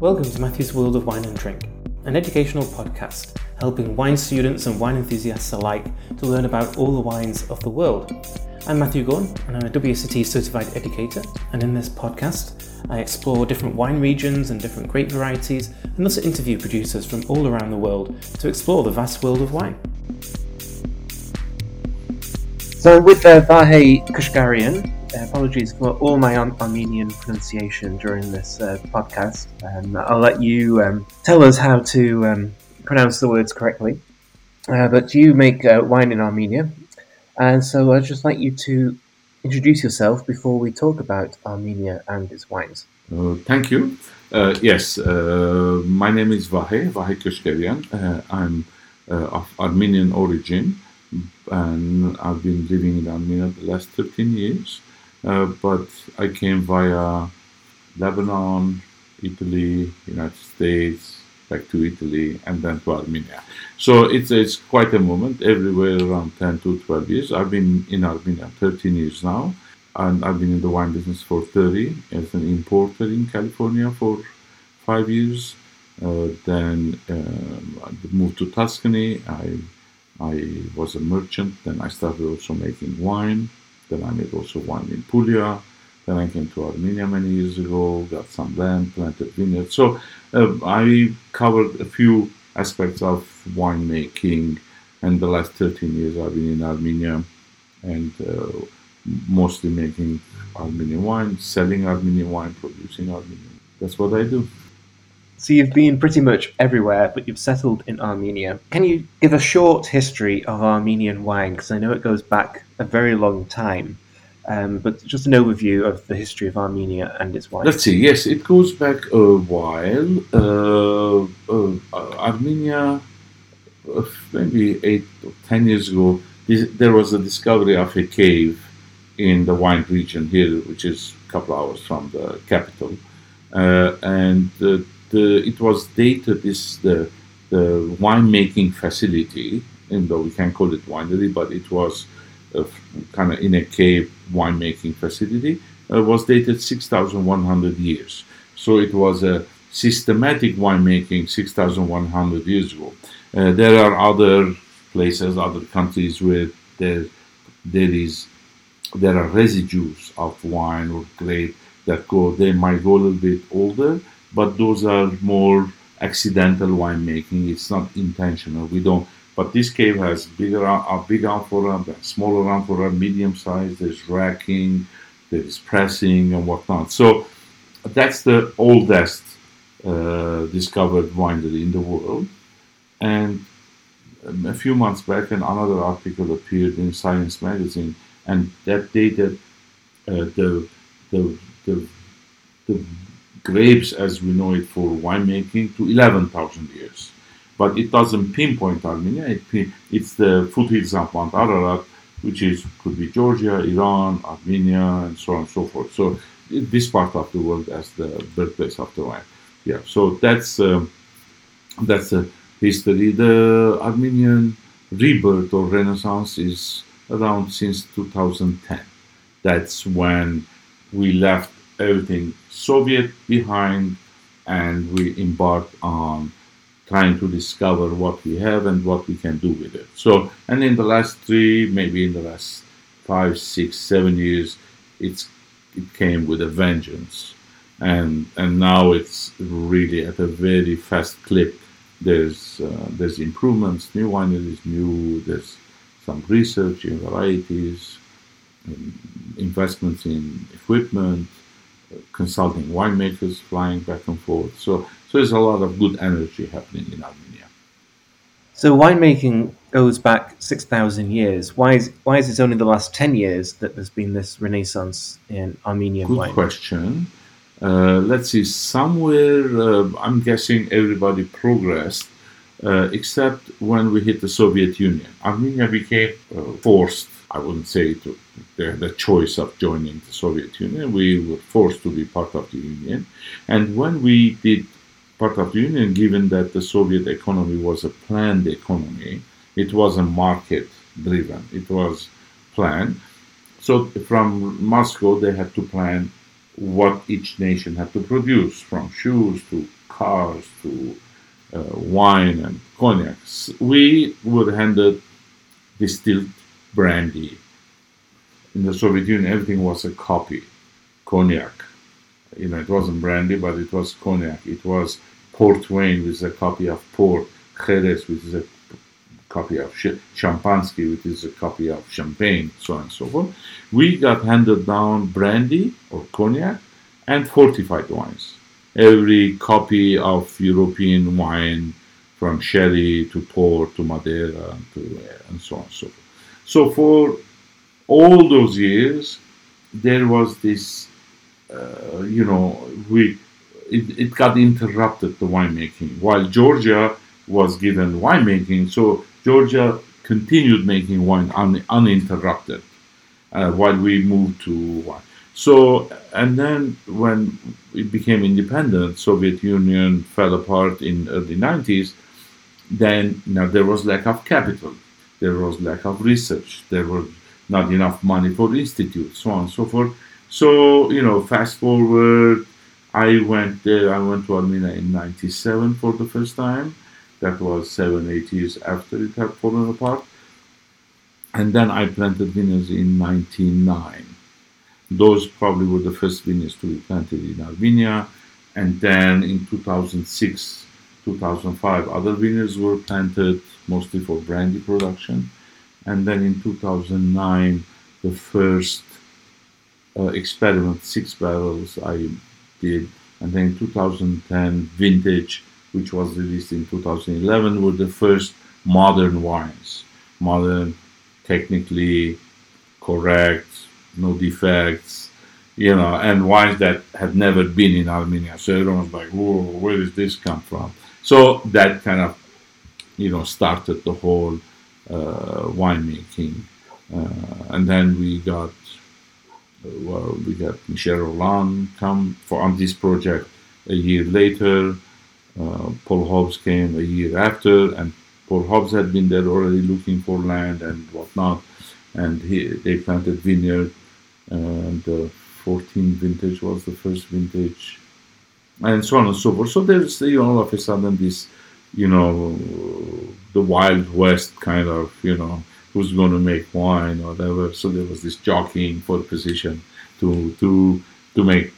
Welcome to Matthew's World of Wine and Drink, an educational podcast helping wine students and wine enthusiasts alike to learn about all the wines of the world. I'm Matthew Gorn, and I'm a WSET certified educator, and in this podcast, I explore different wine regions and different grape varieties, and also interview producers from all around the world to explore the vast world of wine. So, with uh, Vahe Keushguerian, apologies for all my Armenian pronunciation during this uh, podcast. Um, I'll let you um, tell us how to um, pronounce the words correctly. Uh, but you make uh, wine in Armenia, and so I'd just like you to introduce yourself before we talk about Armenia and its wines. Uh, thank you. Uh, yes, uh, my name is Vahe, Vahe Keushguerian. I'm of Armenian origin and I've been living in Armenia the last 13 years. Uh, but I came via Lebanon, Italy, United States, back to Italy, and then to Armenia. So it's it's quite a moment. Everywhere around 10 to 12 years. I've been in Armenia 13 years now, and I've been in the wine business for 30 as an importer in California for five years. Uh, then uh, I moved to Tuscany. I I was a merchant. Then I started also making wine. Then I made also wine in Puglia. Then I came to Armenia many years ago, got some land, planted vineyards. So uh, I covered a few aspects of winemaking. And the last 13 years I've been in Armenia and uh, mostly making Armenian wine, selling Armenian wine, producing Armenian. That's what I do. So you've been pretty much everywhere, but you've settled in Armenia. Can you give a short history of Armenian wine? Because I know it goes back a very long time. Um, but just an overview of the history of Armenia and its wine. Let's see. Yes, it goes back a while. Uh, uh, Armenia, uh, maybe eight or ten years ago, there was a discovery of a cave in the wine region here, which is a couple hours from the capital, uh, and the, it was dated this the the winemaking facility, even though we can call it winery, but it was uh, kind of in a cave winemaking facility, uh, was dated 6,100 years. So it was a systematic winemaking 6,100 years ago. Uh, there are other places, other countries where there there is there are residues of wine or grape that go. They might go a little bit older, but those are more accidental winemaking. It's not intentional. We don't. But this cave has bigger, a big amphora, smaller amphora, medium size. There's racking, there is pressing and whatnot. So that's the oldest uh, discovered winery in the world. And a few months back, and another article appeared in Science magazine, and that dated uh, the, the the the grapes as we know it for winemaking to 11,000 years. But it doesn't pinpoint Armenia. It, it's the foothills of Mount Ararat, which is could be Georgia, Iran, Armenia, and so on and so forth. So this part of the world as the birthplace of the wine. Yeah. So that's uh, that's the history. The Armenian rebirth or Renaissance is around since 2010. That's when we left everything Soviet behind and we embarked on trying to discover what we have and what we can do with it. So, and in the last three, maybe in the last five, six, seven years, it's it came with a vengeance, and and now it's really at a very fast clip. There's uh, there's improvements, new wineries, new there's some research in varieties, investments in equipment, consulting winemakers, flying back and forth. So, so there's a lot of good energy happening in Armenia. So winemaking goes back six thousand years. Why is why is it only the last ten years that there's been this renaissance in Armenian good wine? Good question. Uh, let's see. Somewhere, uh, I'm guessing everybody progressed, uh, except when we hit the Soviet Union. Armenia became uh, forced I wouldn't say to the, the choice of joining the Soviet Union. We were forced to be part of the Union. And when we did part of the Union, given that the Soviet economy was a planned economy, it wasn't market driven, it was planned. so from Moscow, they had to plan what each nation had to produce, from shoes to cars to uh, wine and cognacs. We were handed distilled brandy. In the Soviet Union, everything was a copy, cognac. You know, it wasn't brandy, but it was cognac. It was portwein, which is a copy of port, Jerez, which is a copy of Champansky, which is a copy of champagne, so on and so forth. We got handed down brandy or cognac and fortified wines. Every copy of European wine, from sherry to port to Madeira to and so on and so forth. So for all those years, there was this, uh, you know, we it, it got interrupted the winemaking while Georgia was given winemaking. So Georgia continued making wine un, uninterrupted uh, while we moved to wine. So, and then when it became independent, Soviet Union fell apart in early 90s, then now there was lack of capital, there was lack of research, there was not enough money for institutes, so on and so forth. So, you know, fast forward, I went there, I went to Armenia in 97 for the first time that was seven, eight years after it had fallen apart. And then I planted vineyards in 1909. Those probably were the first vineyards to be planted in Armenia. And then in 2006, 2005, other vineyards were planted mostly for brandy production. And then in 2009, the first uh, experiment, six barrels, I did. And then in 2010, vintage which was released in 2011, were the first modern wines. Modern, technically correct, no defects, you know, and wines that had never been in Armenia. So everyone was like, whoa, where does this come from? So that kind of, you know, started the whole winemaking. Uh, and then we got, uh, well, we got Michel Rolland come for on this project a year later. Uh, Paul Hobbs came a year after, and Paul Hobbs had been there already looking for land and whatnot, and he, they planted vineyard, and the 14 vintage was the first vintage, and so on and so forth. So there's you know all of a sudden this, you know, the Wild West kind of you know who's going to make wine or whatever. So there was this jockeying for the position to to to make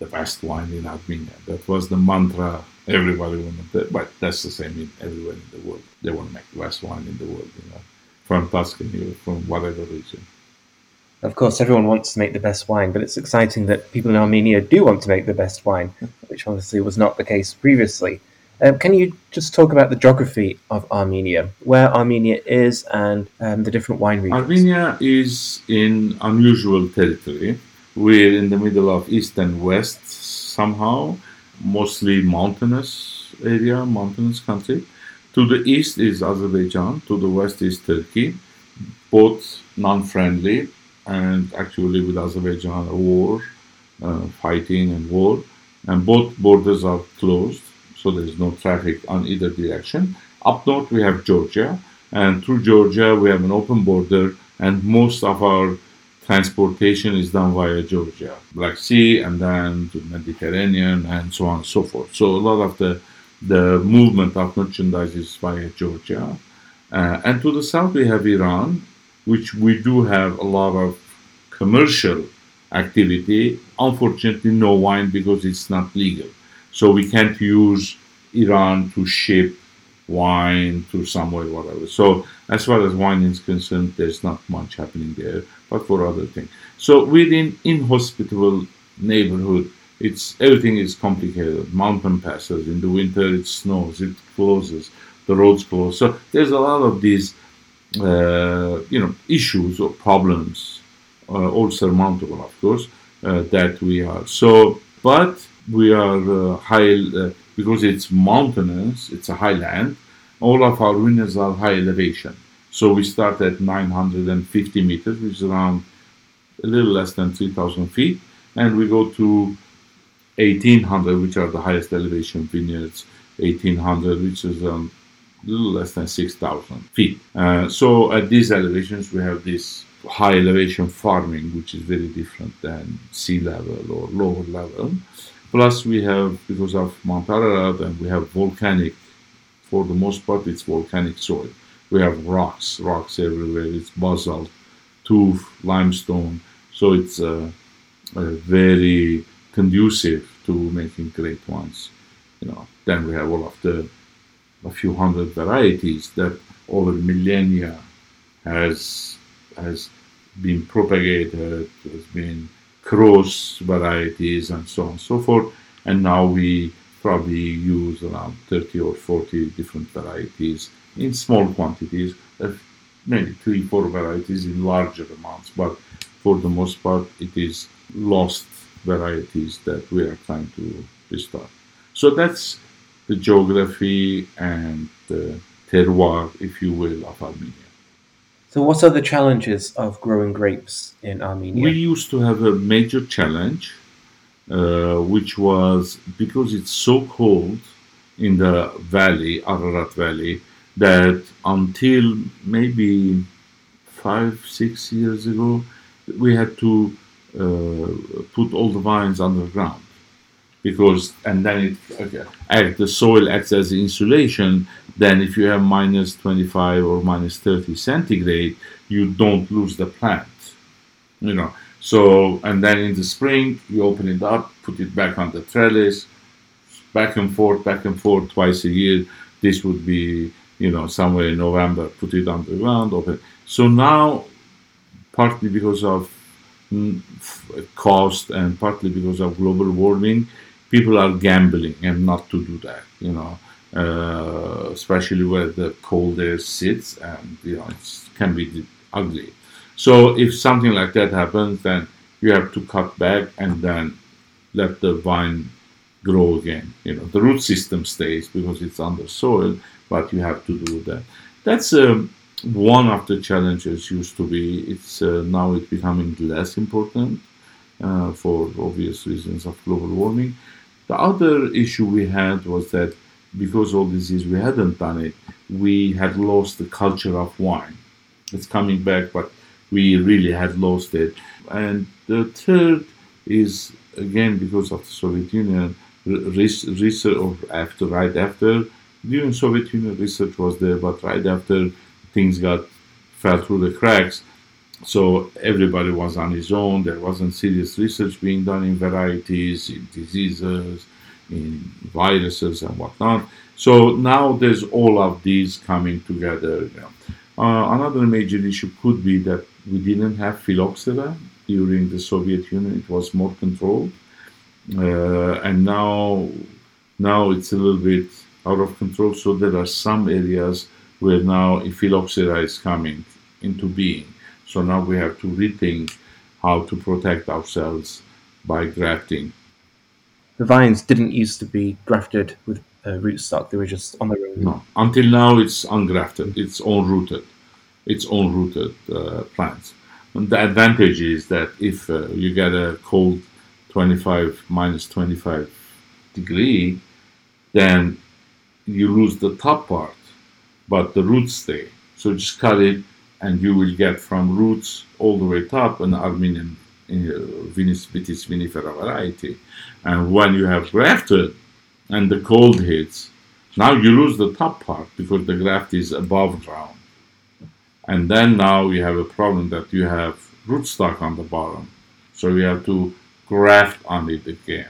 the best wine in Armenia. That was the mantra everybody wanted but that's the same in everywhere in the world. They want to make the best wine in the world, you know, from Tuscany or from whatever region. Of course, everyone wants to make the best wine, but it's exciting that people in Armenia do want to make the best wine, which obviously was not the case previously. Um, can you just talk about the geography of Armenia, where Armenia is, and um, the different wine regions? Armenia is in unusual territory. We're in the middle of east and west somehow, mostly mountainous area, mountainous country. To the east is Azerbaijan, to the west is Turkey, both non-friendly and actually with Azerbaijan a war, uh, fighting and war, and both borders are closed, so there is no traffic on either direction. Up north we have Georgia, and through Georgia we have an open border, and most of our transportation is done via Georgia, Black Sea, and then to Mediterranean, and so on and so forth. So a lot of the the movement of merchandise is via Georgia, uh, and to the south we have Iran, which we do have a lot of commercial activity. Unfortunately, no wine because it's not legal, so we can't use Iran to ship wine to somewhere, whatever. So as far as wine is concerned, there's not much happening there, but for other things. So within inhospitable neighborhood, it's everything is complicated. Mountain passes in the winter, it snows, it closes, the roads close. So there's a lot of these, uh, you know, issues or problems, uh, all surmountable, of course, uh, that we are. So, but we are uh, high uh, because it's mountainous, it's a highland. All of our vineyards are high elevation. So we start at 950 meters, which is around a little less than 3,000 feet, and we go to 1800, which are the highest elevation vineyards, 1800, which is um, a little less than 6,000 feet. Uh, so at these elevations, we have this high elevation farming, which is very different than sea level or lower level. Plus, we have, because of Mount Ararat, and we have volcanic, for the most part, it's volcanic soil. We have rocks, rocks everywhere. It's basalt, tuff, limestone. So it's uh, uh, very conducive to making great wines. You know, then we have all of the a few hundred varieties that over millennia has has been propagated, has been cross varieties and so on and so forth. And now we probably use around 30 or 40 different varieties in small quantities, uh, maybe three, four varieties in larger amounts. But for the most part, it is lost varieties that we are trying to restore. So that's the geography and the terroir, if you will, of Armenia. So, what are the challenges of growing grapes in Armenia? We used to have a major challenge, uh, which was because it's so cold in the valley, Ararat Valley, that until maybe five, six years ago, we had to uh, put all the vines underground because and then it okay, act, the soil acts as insulation then if you have minus 25 or minus 30 centigrade you don't lose the plant you know. So and then in the spring you open it up put it back on the trellis back and forth back and forth twice a year. This would be you know somewhere in november put it on the ground open. So now partly because of mm, cost and partly because of global warming people are gambling and not to do that, you know, uh, especially where the cold air sits and, you know, it can be ugly. So if something like that happens, then you have to cut back and then let the vine grow again. You know, the root system stays because it's under soil, but you have to do that. That's um, one of the challenges used to be. It's uh, now it's becoming less important uh, for obvious reasons of global warming. The other issue we had was that because all this is we hadn't done it, we had lost the culture of wine. It's coming back, but we really had lost it. And the third is again because of the Soviet Union research or after right after during Soviet Union research was there, but right after things got fell through the cracks, so everybody was on his own. There wasn't serious research being done in varieties, in diseases, in viruses and whatnot. So now there's all of these coming together. Uh, another major issue could be that we didn't have phylloxera during the Soviet Union. It was more controlled, uh, and now now it's a little bit out of control. So there are some areas where now phylloxera is coming into being. So now we have to rethink how to protect ourselves by grafting. The vines didn't used to be grafted with uh, rootstock; they were just on their own. No, until now it's ungrafted. It's own rooted. It's own rooted uh, plants. And the advantage is that if uh, you get a cold 25 minus 25 degree, then you lose the top part, but the roots stay. So just cut it and you will get from roots all the way top an Armenian uh, Vinis vitis vinifera variety. And when you have grafted and the cold hits, now you lose the top part because the graft is above ground. And then now you have a problem that you have rootstock on the bottom. So you have to graft on it again.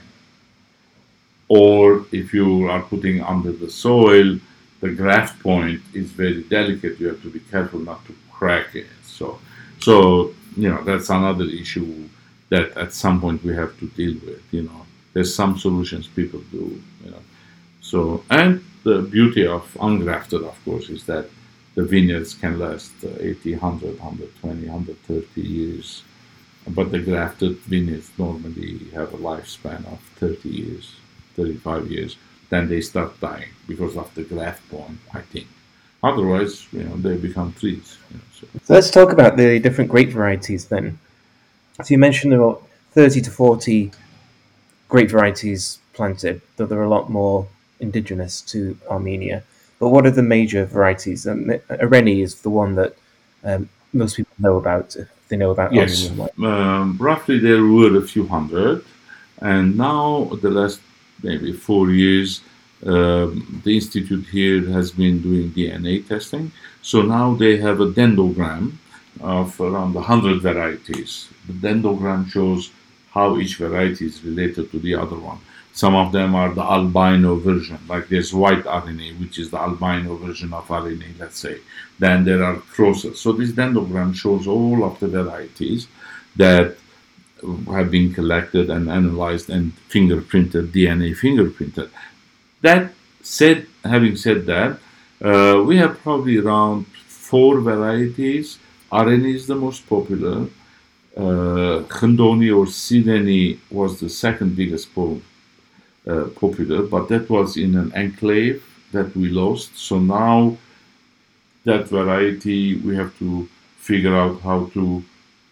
Or if you are putting under the soil, the graft point is very delicate. You have to be careful not to crack it. So, so you know that's another issue that at some point we have to deal with. You know, there's some solutions people do. You know, so and the beauty of ungrafted, of course, is that the vineyards can last uh, 80, 100, 120, 130 years. But the grafted vineyards normally have a lifespan of 30 years, 35 years. Then they start dying because of the graft point, I think. Otherwise, you know, they become trees. You know, so. so. let's talk about the different grape varieties then. So you mentioned there are 30 to 40 grape varieties planted, though there are a lot more indigenous to Armenia. But what are the major varieties? Um, Areni is the one that um, most people know about they know about Yes, um, roughly there were a few hundred, and now the last maybe four years, Um, the institute here has been doing DNA testing. So now they have a dendrogram of around 100 varieties. The dendrogram shows how each variety is related to the other one. Some of them are the albino version, like there's white Areni, which is the albino version of Areni, let's say. Then there are crosses. So this dendrogram shows all of the varieties that have been collected and analyzed and fingerprinted, DNA fingerprinted. That said, having said that, uh, we have probably around four varieties. Areni is the most popular. Uh, or Sireni was the second biggest po- uh, popular, but that was in an enclave that we lost. So now that variety we have to figure out how to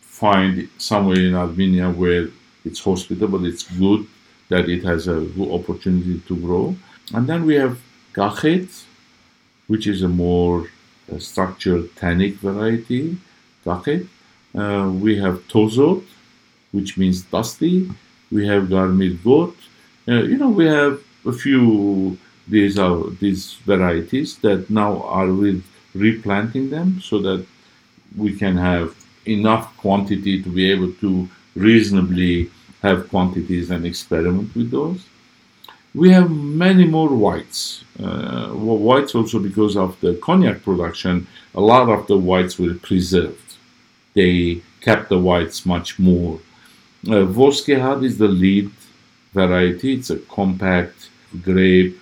find somewhere in Armenia where it's hospitable, it's good, that it has a good opportunity to grow. And then we have Kakhet, which is a more uh, structured tannic variety, Kakhet. Uh, we have Tozot, which means dusty. We have Garmir Got. Uh, you know, we have a few these are these varieties that now are with replanting them so that we can have enough quantity to be able to reasonably have quantities and experiment with those. We have many more whites. Uh, well, whites also because of the cognac production, a lot of the whites were preserved. They kept the whites much more. Uh, Voskehad is the lead variety. It's a compact grape,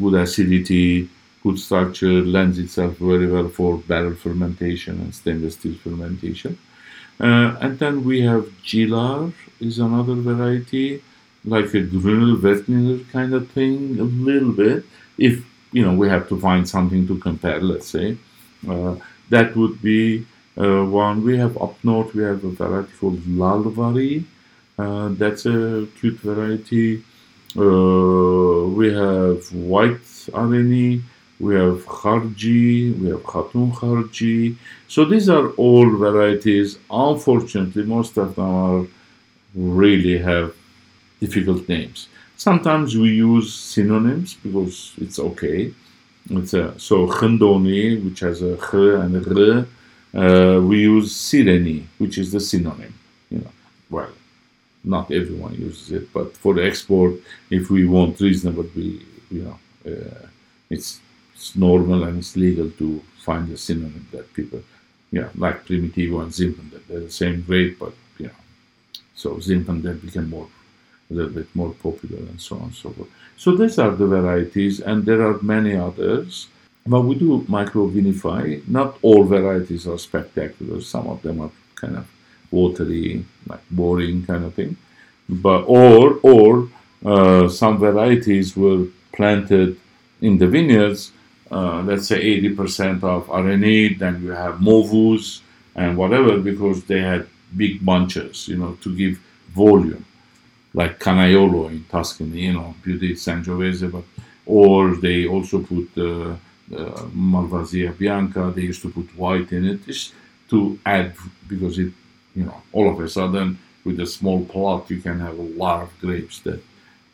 good acidity, good structure, lends itself very well for barrel fermentation and stainless steel fermentation. Uh, and then we have Chilar is another variety, like a Grüner kind of thing, a little bit. If you know we have to find something to compare, let's say, uh, that would be uh, one. We have up north, we have a variety called Lalvari. Uh, that's a cute variety. Uh, we have white Areni, we have Kharji, we have Khatun Kharji. So these are all varieties. Unfortunately, most of them are really have difficult names. Sometimes we use synonyms because it's okay. It's a, so Khndoghni, which has a Kh and a R. Uh, we use Sireni, which is the synonym. You know, well, not everyone uses it, but for the export, if we want reasonably, you know, uh, it's, it's normal and it's legal to find a synonym that people, yeah, like Primitivo and Zinfandel, they're the same grade, but you know, so Zinfandel became more, a little bit more popular and so on and so forth. So these are the varieties, and there are many others. But we do micro vinify. Not all varieties are spectacular. Some of them are kind of watery, like boring kind of thing. But or or uh, some varieties were planted in the vineyards. Uh, let's say 80% of Areni, then you have Movus and whatever because they had big bunches, you know, to give volume, like Canaiolo in Tuscany, you know, Beauty Sangiovese, but or they also put uh, uh, Malvasia Bianca. They used to put white in it just to add because it you know, all of a sudden with a small plot, you can have a lot of grapes that,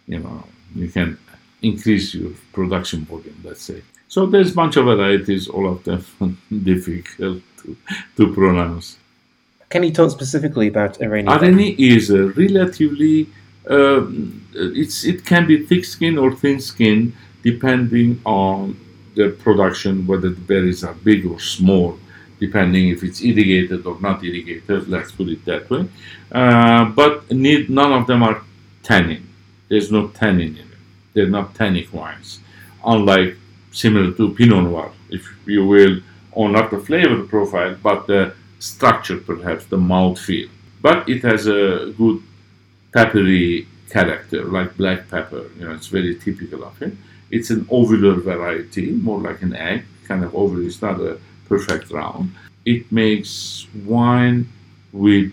you know, you can increase your production volume, let's say. So there's a bunch of varieties, all of them difficult to, to pronounce. Can you talk specifically about Iranian? Areni is a relatively, it's it can be thick skin or thin skin depending on the production, whether the berries are big or small depending if it's irrigated or not irrigated, let's put it that way. Uh, but need, none of them are tannin. There's no tannin in it. They're not tannic wines. Unlike similar to Pinot Noir, if you will, or not the flavor profile, but the structure perhaps, the mouth feel. But it has a good peppery character, like black pepper. You know, it's very typical of it. It's an ovular variety, more like an egg, kind of ovular. It's not a perfect round. It makes wine with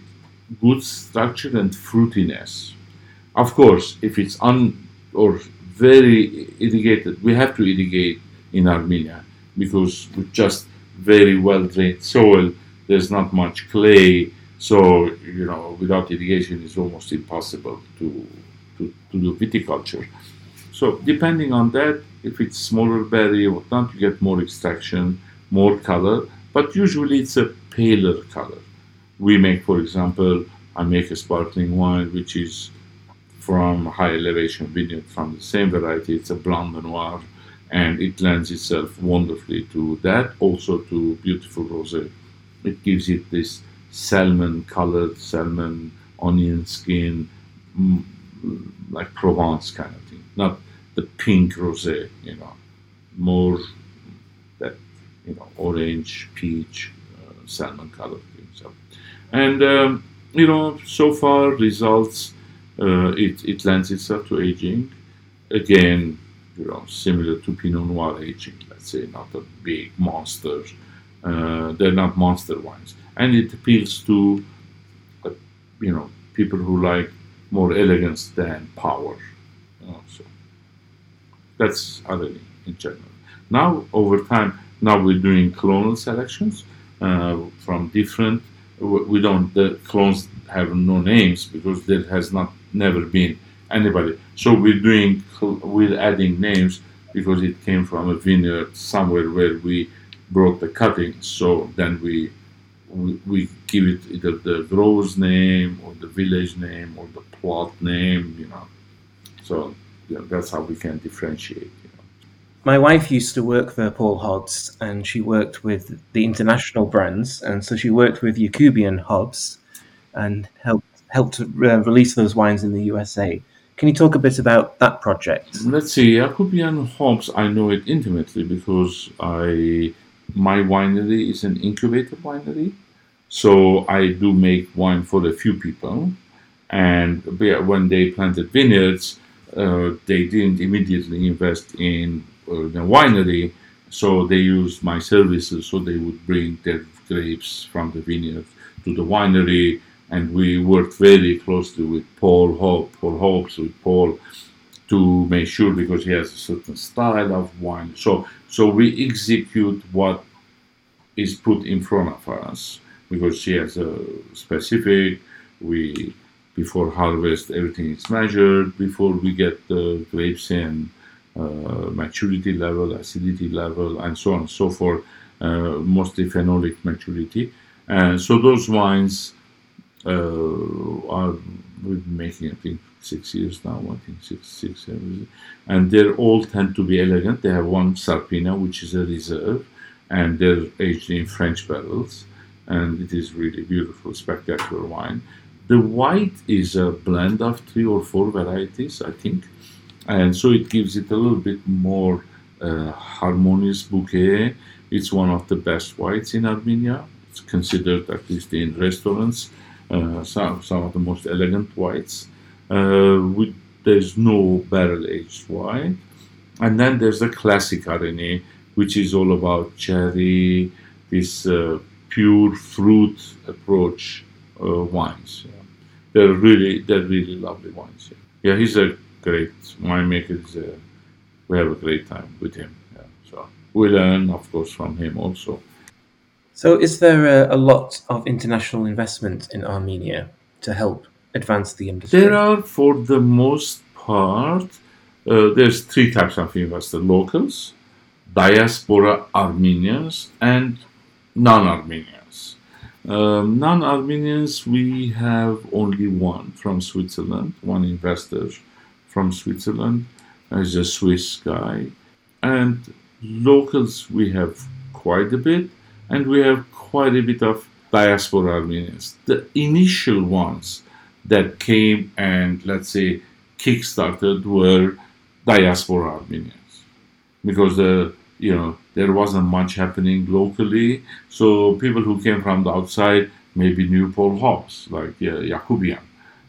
good structure and fruitiness. Of course, if it's un or very irrigated, we have to irrigate in Armenia because with just very well drained soil, there's not much clay, So you know, without irrigation, it's almost impossible to to, to do viticulture. So depending on that, if it's smaller berry or not, you get more extraction, more color, but usually it's a paler color. We make, for example, I make a sparkling wine which is from high elevation vineyard from the same variety. It's a Blanc de Noir, and it lends itself wonderfully to that, also to beautiful rosé. It gives it this salmon colored, salmon onion skin, mm, like Provence kind of thing, not the pink rosé, you know, more that you know orange, peach, uh, salmon colored thing. So, and um, you know, so far results uh, it it lends itself to aging. Again, you know, similar to Pinot Noir aging. Let's say not a big monster. Uh, they're not monster wines, and it appeals to uh, you know people who like more elegance than power. You know, so that's Areni in general. Now, over time, now we're doing clonal selections uh, from different. We don't. The clones have no names because there has not never been anybody. So we're doing. We're adding names because it came from a vineyard somewhere where we brought the cuttings. So then we we, we give it either the grower's name or the village name or the plot name. You know. So you know, that's how we can differentiate. You know. My wife used to work for Paul Hobbs, and she worked with the international brands, and so she worked with Yacoubian Hobbs, and helped helped uh, release those wines in the USA. Can you talk a bit about that project? Let's see, Yacoubian Hobbs. I know it intimately because I my winery is an incubator winery, so I do make wine for a few people. And when they planted vineyards, uh, they didn't immediately invest in uh, the winery, so they used my services. So they would bring their grapes from the vineyard to the winery, and we worked very closely with Paul Hope, Paul Hobbs, with Paul to make sure because he has a certain style of wine. So so we execute what is put in front of us because she has a specific. We before harvest, everything is measured. Before we get the grapes in, uh, maturity level, acidity level, and so on and so forth, uh, mostly phenolic maturity. And so those wines uh, are making, I think, six years now. I think six, six, seven, and they all tend to be elegant. They have one Sarpina, which is a reserve, and they're aged in French barrels, and it is really beautiful, spectacular wine. The white is a blend of three or four varieties, I think, and so it gives it a little bit more uh, harmonious bouquet. It's one of the best whites in Armenia. It's considered, at least in restaurants, uh, some, some of the most elegant whites. Uh, with, there's no barrel aged wine. And then there's the classic Areni, which is all about cherry, this uh, pure fruit approach uh, wines. Yeah. They're really they're really lovely wines. Yeah, yeah he's a great winemaker. Uh, we have a great time with him. Yeah. So we learn, of course, from him also. So, is there a, a lot of international investment in Armenia to help advance the industry? There are, for the most part, uh, there's three types of investors: locals, diaspora Armenians, and non-Armenians. Um, non-Armenians, we have only one from Switzerland, one investor from Switzerland, as a Swiss guy, and locals we have quite a bit, and we have quite a bit of diaspora Armenians. The initial ones that came and let's say kickstarted were diaspora Armenians, because the you know there wasn't much happening locally. So people who came from the outside maybe knew Paul Hobbs, like uh.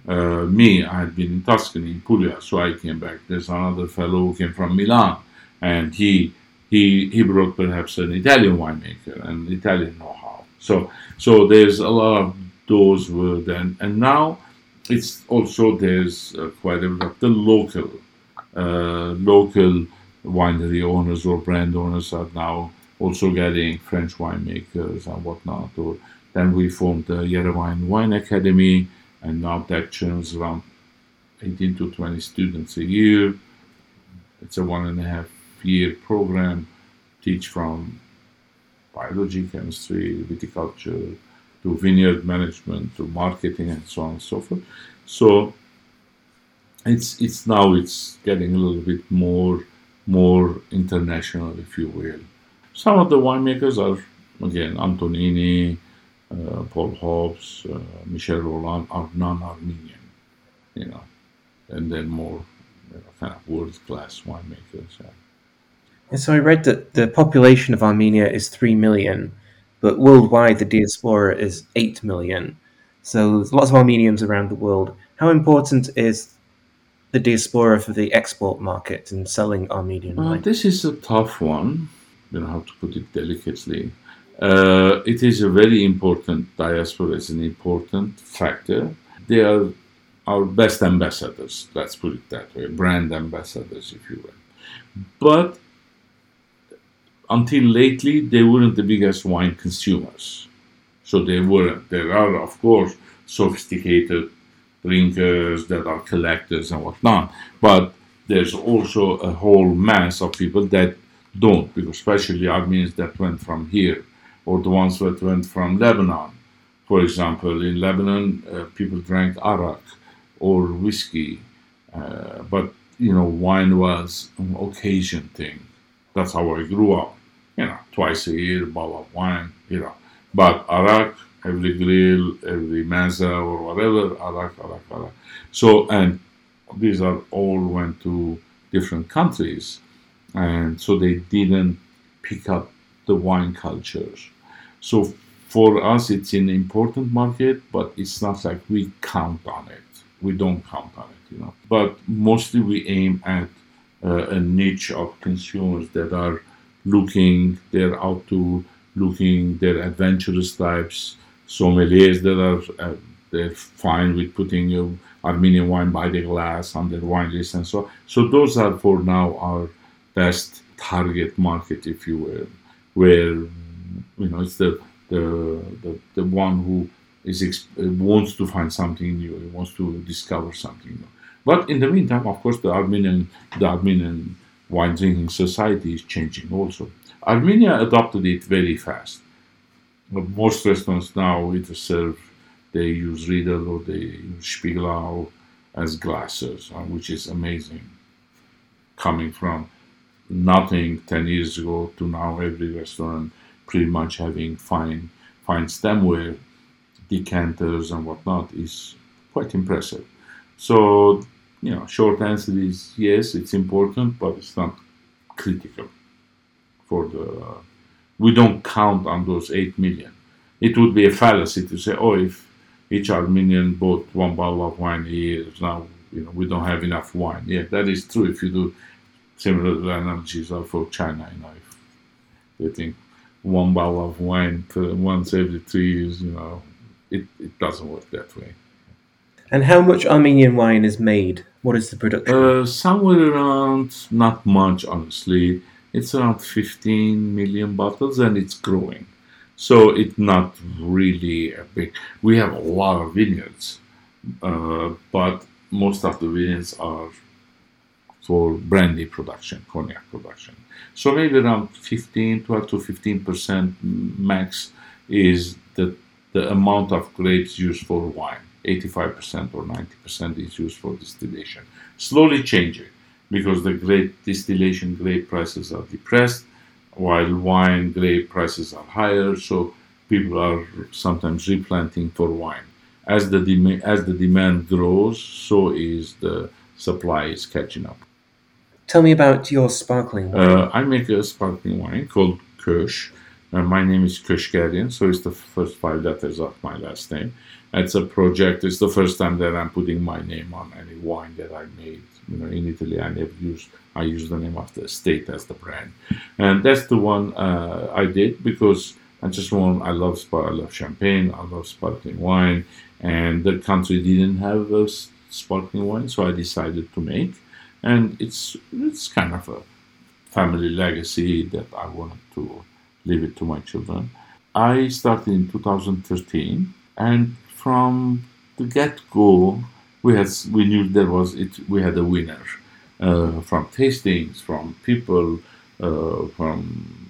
Uh, me, I had been in Tuscany, in Puglia, so I came back. There's another fellow who came from Milan, and he he he brought perhaps an Italian winemaker and Italian know-how. So so there's a lot of those were then, and now it's also there's uh, quite a lot of the local uh, local winery owners or brand owners are now also getting French winemakers and whatnot, or Then we formed the Yerevan Wine Academy, and now that churns around 18 to 20 students a year. It's a one and a half year program, teach from biology, chemistry, viticulture, to vineyard management, to marketing, and so on and so forth. So it's it's now it's getting a little bit more more international, if you will. Some of the winemakers are again Antonini, uh, Paul Hobbs, uh, Michel Rolland are non-Armenian, you know, and then more you know, kind of world-class winemakers. And so I read that the population of Armenia is three million, but worldwide the diaspora is eight million. So there's lots of Armenians around the world. How important is the diaspora for the export market and selling Armenian wine? this is a tough one. You know how to put it delicately. Uh, it is a very important diaspora. is an important factor. They are our best ambassadors. Let's put it that way, brand ambassadors, if you will. But until lately, they weren't the biggest wine consumers. So they weren't. There are, of course, sophisticated drinkers that are collectors and whatnot. But there's also a whole mass of people that don't, because especially Armenians that went from here, or the ones that went from Lebanon. For example, in Lebanon, uh, people drank arak or whiskey, uh, but you know, wine was an occasion thing. That's how I grew up. You know, twice a year, bottle of wine. You know, but arak every grill, every meza or whatever, arak, arak, arak. So, and these are all went to different countries, and so they didn't pick up the wine cultures. So for us, it's an important market, but it's not like we count on it. We don't count on it, you know. But mostly we aim at uh, a niche of consumers that are looking, they're out to looking, they're adventurous types, sommeliers that are uh, they're fine with putting uh, Armenian wine by the glass on their wine list and so. So those are for now our best target market, if you will, where you know it's the the the, the one who is wants to find something new, he wants to discover something new. But in the meantime, of course, the Armenian the Armenian wine drinking society is changing also. Armenia adopted it very fast. Most restaurants now either serve they use Riedel or they use Spiegelau as glasses, uh, which is amazing. Coming from nothing 10 years ago to now every restaurant pretty much having fine fine stemware decanters and whatnot is quite impressive so you know short answer is yes it's important but it's not critical for the uh, we don't count on those 8 million it would be a fallacy to say oh if each armenian bought one bottle of wine a year now you know we don't have enough wine yeah that is true if you do similar analogies are for China. You know, if you think one bottle of wine once every three years, you know, it, it doesn't work that way. And how much Armenian wine is made? What is the production? Uh, somewhere around, not much honestly, it's around 15 million bottles and it's growing. So it's not really a big. We have a lot of vineyards, uh, but most of the vineyards are for brandy production, cognac production. So maybe around 15, 12 to 15 percent max is the the amount of grapes used for wine. 85 percent or 90 percent is used for distillation. Slowly changing because the grape distillation grape prices are depressed, while wine grape prices are higher. So people are sometimes replanting for wine. As the dem- as the demand grows, so is the supply is catching up. Tell me about your sparkling wine. Uh, I make a sparkling wine called Keush. Uh, my name is Keushguerian, so it's the first five letters of my last name. It's a project. It's the first time that I'm putting my name on any wine that I made. You know, in Italy, I never use. I use the name of the state as the brand, and that's the one uh, I did because I just want. I love I love champagne. I love sparkling wine, and the country didn't have a sparkling wine, so I decided to make and it's it's kind of a family legacy that I wanted to leave it to my children. I started in 2013, and from the get-go, we had we knew there was it. We had a winner uh, from tastings, from people, uh, from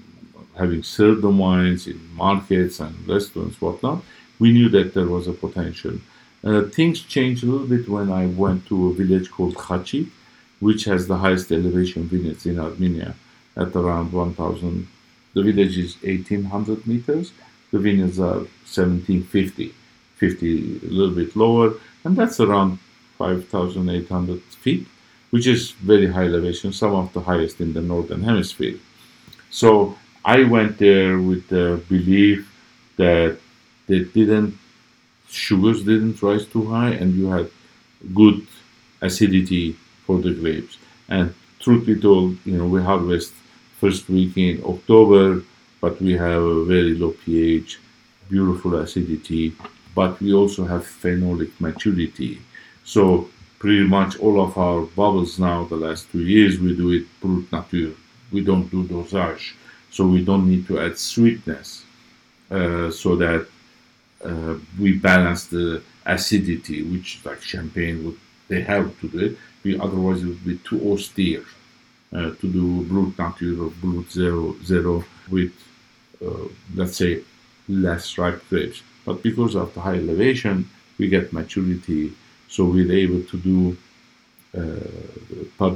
having served the wines in markets and restaurants, whatnot. We knew that there was a potential. Uh, things changed a little bit when I went to a village called Khachi, which has the highest elevation vineyards in Armenia at around 1,000. The village is 1,800 meters. The vineyards are 1,750, 50 a little bit lower, and that's around 5,800 feet, which is very high elevation, some of the highest in the northern hemisphere. So I went there with the belief that they didn't sugars didn't rise too high and you had good acidity for the grapes. And truth be told, you know, we harvest first week in October, but we have a very low pH, beautiful acidity, but we also have phenolic maturity. So pretty much all of our bubbles now, the last two years, we do it brut nature. We don't do dosage. So we don't need to add sweetness uh, so that uh, we balance the acidity, which like champagne would they have to do it. We, otherwise, it would be too austere to do brut nature or brut zero zero with uh, let's say less ripe grapes. But because of the high elevation, we get maturity, so we're able to do uh, pas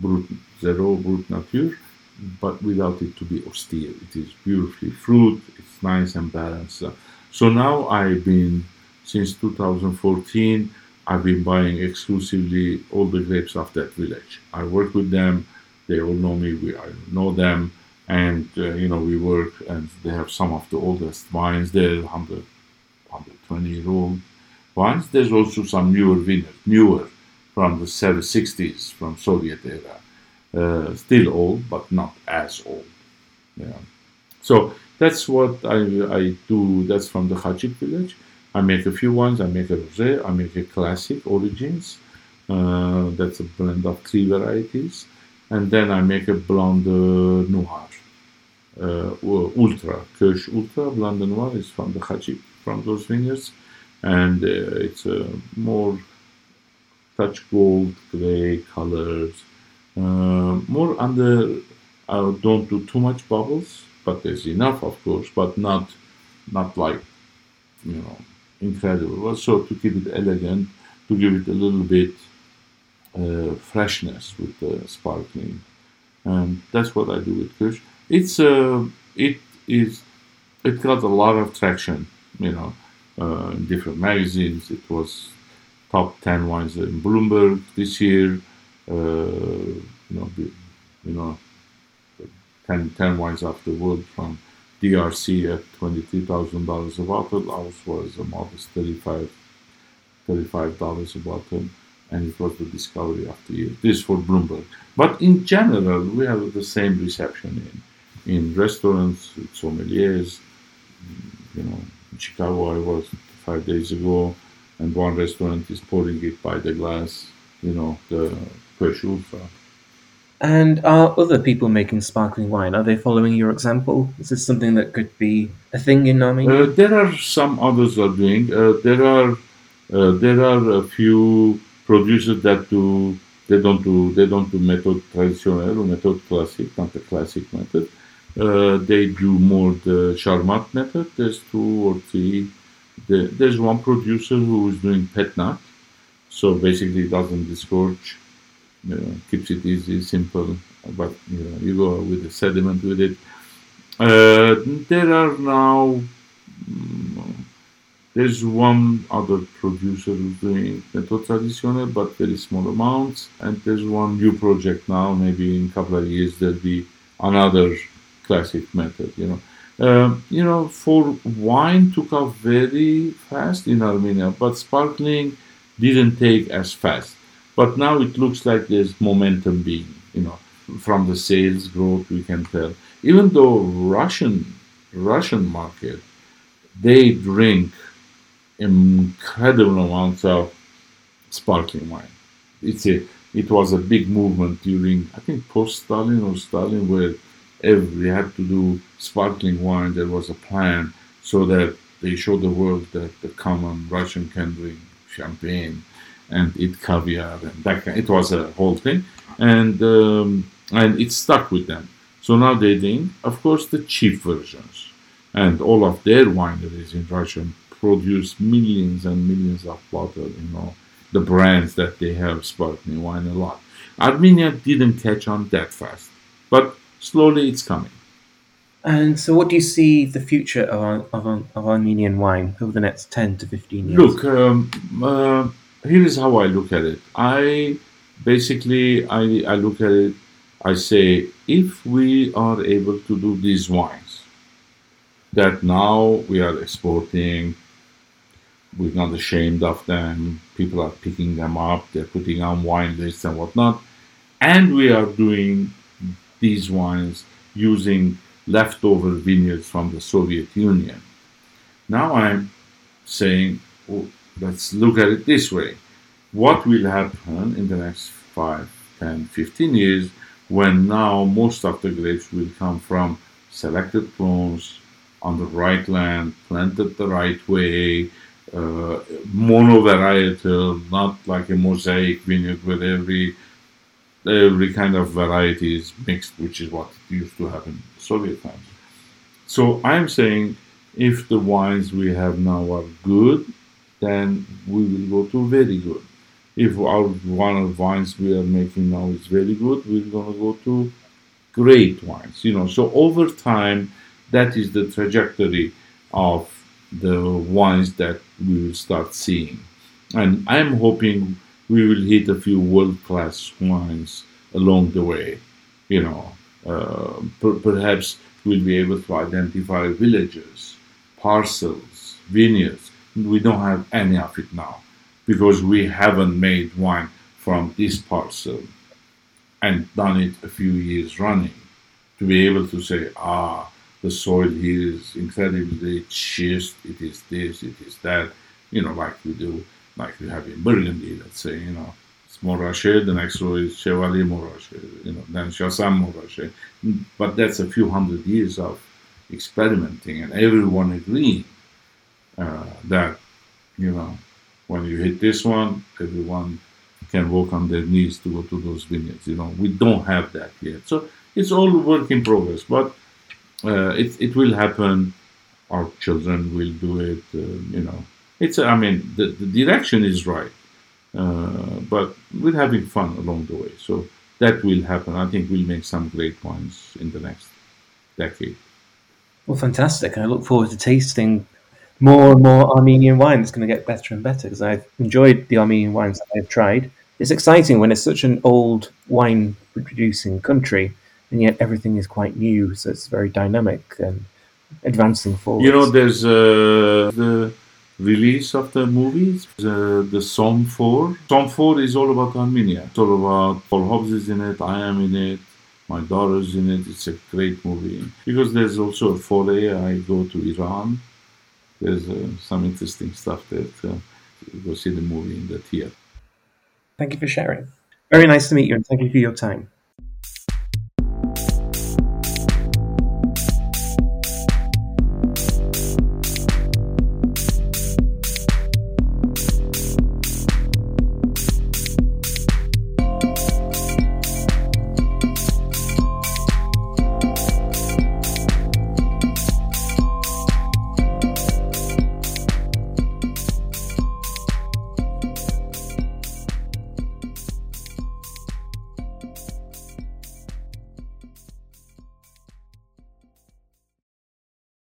brut zero, brut nature, but without it to be austere. It is beautifully fruit. It's nice and balanced. So now I've been, since 2014, I've been buying exclusively all the grapes of that village. I work with them. They all know me. We I know them, and uh, you know we work. And they have some of the oldest wines there, 100, 120 year old wines. There's also some newer vineyards, newer from the 60s, from Soviet era. Uh, still old, but not as old. Yeah. So that's what I, I do. That's from the Khachik village. I make a few ones. I make a rosé. I make a classic origins. Uh, that's a blend of three varieties, and then I make a blonde noir, uh, ultra Keush Ultra blonde noir is from the Khachik from those vineyards, and uh, it's a more touch gold gray colors, uh, more under. I don't do too much bubbles but there's enough, of course, but not not like you know incredible. So to keep it elegant, to give it a little bit uh, freshness with the sparkling, and that's what I do with Keush. It's uh, it is it got a lot of traction, you know, uh, in different magazines. It was top ten wines in Bloomberg this year. Uh, you know, you know, 10, 10 wines of the world from DRC at $23,000 a bottle. Ours was a modest $35, $35 a bottle, and it was the discovery of the year. This for Bloomberg. But in general, we have the same reception in, in restaurants, sommeliers. You know, in Chicago, I was five days ago, and one restaurant is pouring it by the glass, you know, the Ultra. And are other people making sparkling wine? Are they following your example? Is this something that could be a thing in Armenia? Uh, there are some others are doing. Uh, there are uh, there are a few producers that do they don't do they don't do method traditional or method classic, not the classic method. Uh, they do more the Charmat method. There's two or three. The, there's one producer who is doing pet nat, so basically doesn't disgorge you know, keeps it easy, simple, but you know, you go with the sediment with it. Uh, there are now mm, there's one other producer who's doing Méthode Traditionnelle, but very small amounts, and there's one new project now. Maybe in a couple of years there'll be another classic method. You know, uh, you know, for wine took off very fast in Armenia, but sparkling didn't take as fast. But now it looks like there's momentum being, you know, from the sales growth we can tell. Even though Russian Russian market, they drink incredible amounts of sparkling wine. It's a it was a big movement during I think post Stalin or Stalin where we had to do sparkling wine, there was a plan so that they show the world that the common Russian can drink champagne and eat caviar and that kind. It was a whole thing, and um, and it stuck with them. So now they drink, of course, the cheap versions, and all of their wineries in Russia produce millions and millions of bottles. You know, the brands that they have sparkling wine a lot. Armenia didn't catch on that fast, but slowly it's coming. And so, what do you see the future of, of, of Armenian wine over the next 10 to 15 years? Look, um, uh, here is how I look at it. I basically I, I look at it. I say if we are able to do these wines that now we are exporting, we're not ashamed of them. People are picking them up. They're putting on wine lists and whatnot, and we are doing these wines using leftover vineyards from the Soviet Union. Now I'm saying, well, let's look at it this way. What will happen in the next 5, 10, 15 years when now most of the grapes will come from selected clones on the right land, planted the right way, uh, monovarietal, not like a mosaic vineyard where every every kind of variety is mixed, which is what used to happen in Soviet times. So I'm saying if the wines we have now are good, then we will go to very good. If our one of wines we are making now is very good, we're gonna go to great wines. You know, so over time, that is the trajectory of the wines that we will start seeing. And I'm hoping we will hit a few world class wines along the way. You know, uh, per- perhaps we'll be able to identify villages, parcels, vineyards. We don't have any of it now because we haven't made wine from this parcel and done it a few years running to be able to say, ah, the soil here is incredibly schist, it is this, it is that, you know, like we do like we have in Burgundy, let's say, you know, it's Montrachet, the next row is Chevalier Montrachet, you know, then Chassagne Montrachet. But that's a few hundred years of experimenting and everyone agreeing uh, that, you know, when you hit this one, everyone can walk on their knees to go to those vineyards. You know, we don't have that yet. So it's all work in progress, but uh, it, it will happen. Our children will do it, uh, you know it's I mean the, the direction is right, uh, but we're having fun along the way. So that will happen. I think we'll make some great wines in the next decade. Well, fantastic! I look forward to tasting more and more Armenian wine. It's going to get better and better because I've enjoyed the Armenian wines that I've tried. It's exciting when it's such an old wine producing country, and yet everything is quite new. So it's very dynamic and advancing forward. You know, there's uh, the release of the movies, the, the SOMM 4. SOMM 4 is all about Armenia. It's all about Paul Hobbs is in it, I am in it, my daughter's in it. It's a great movie. Because there's also a foray, I go to Iran. There's uh, some interesting stuff there to go see the movie in the theater. Thank you for sharing. Very nice to meet you and thank you for your time.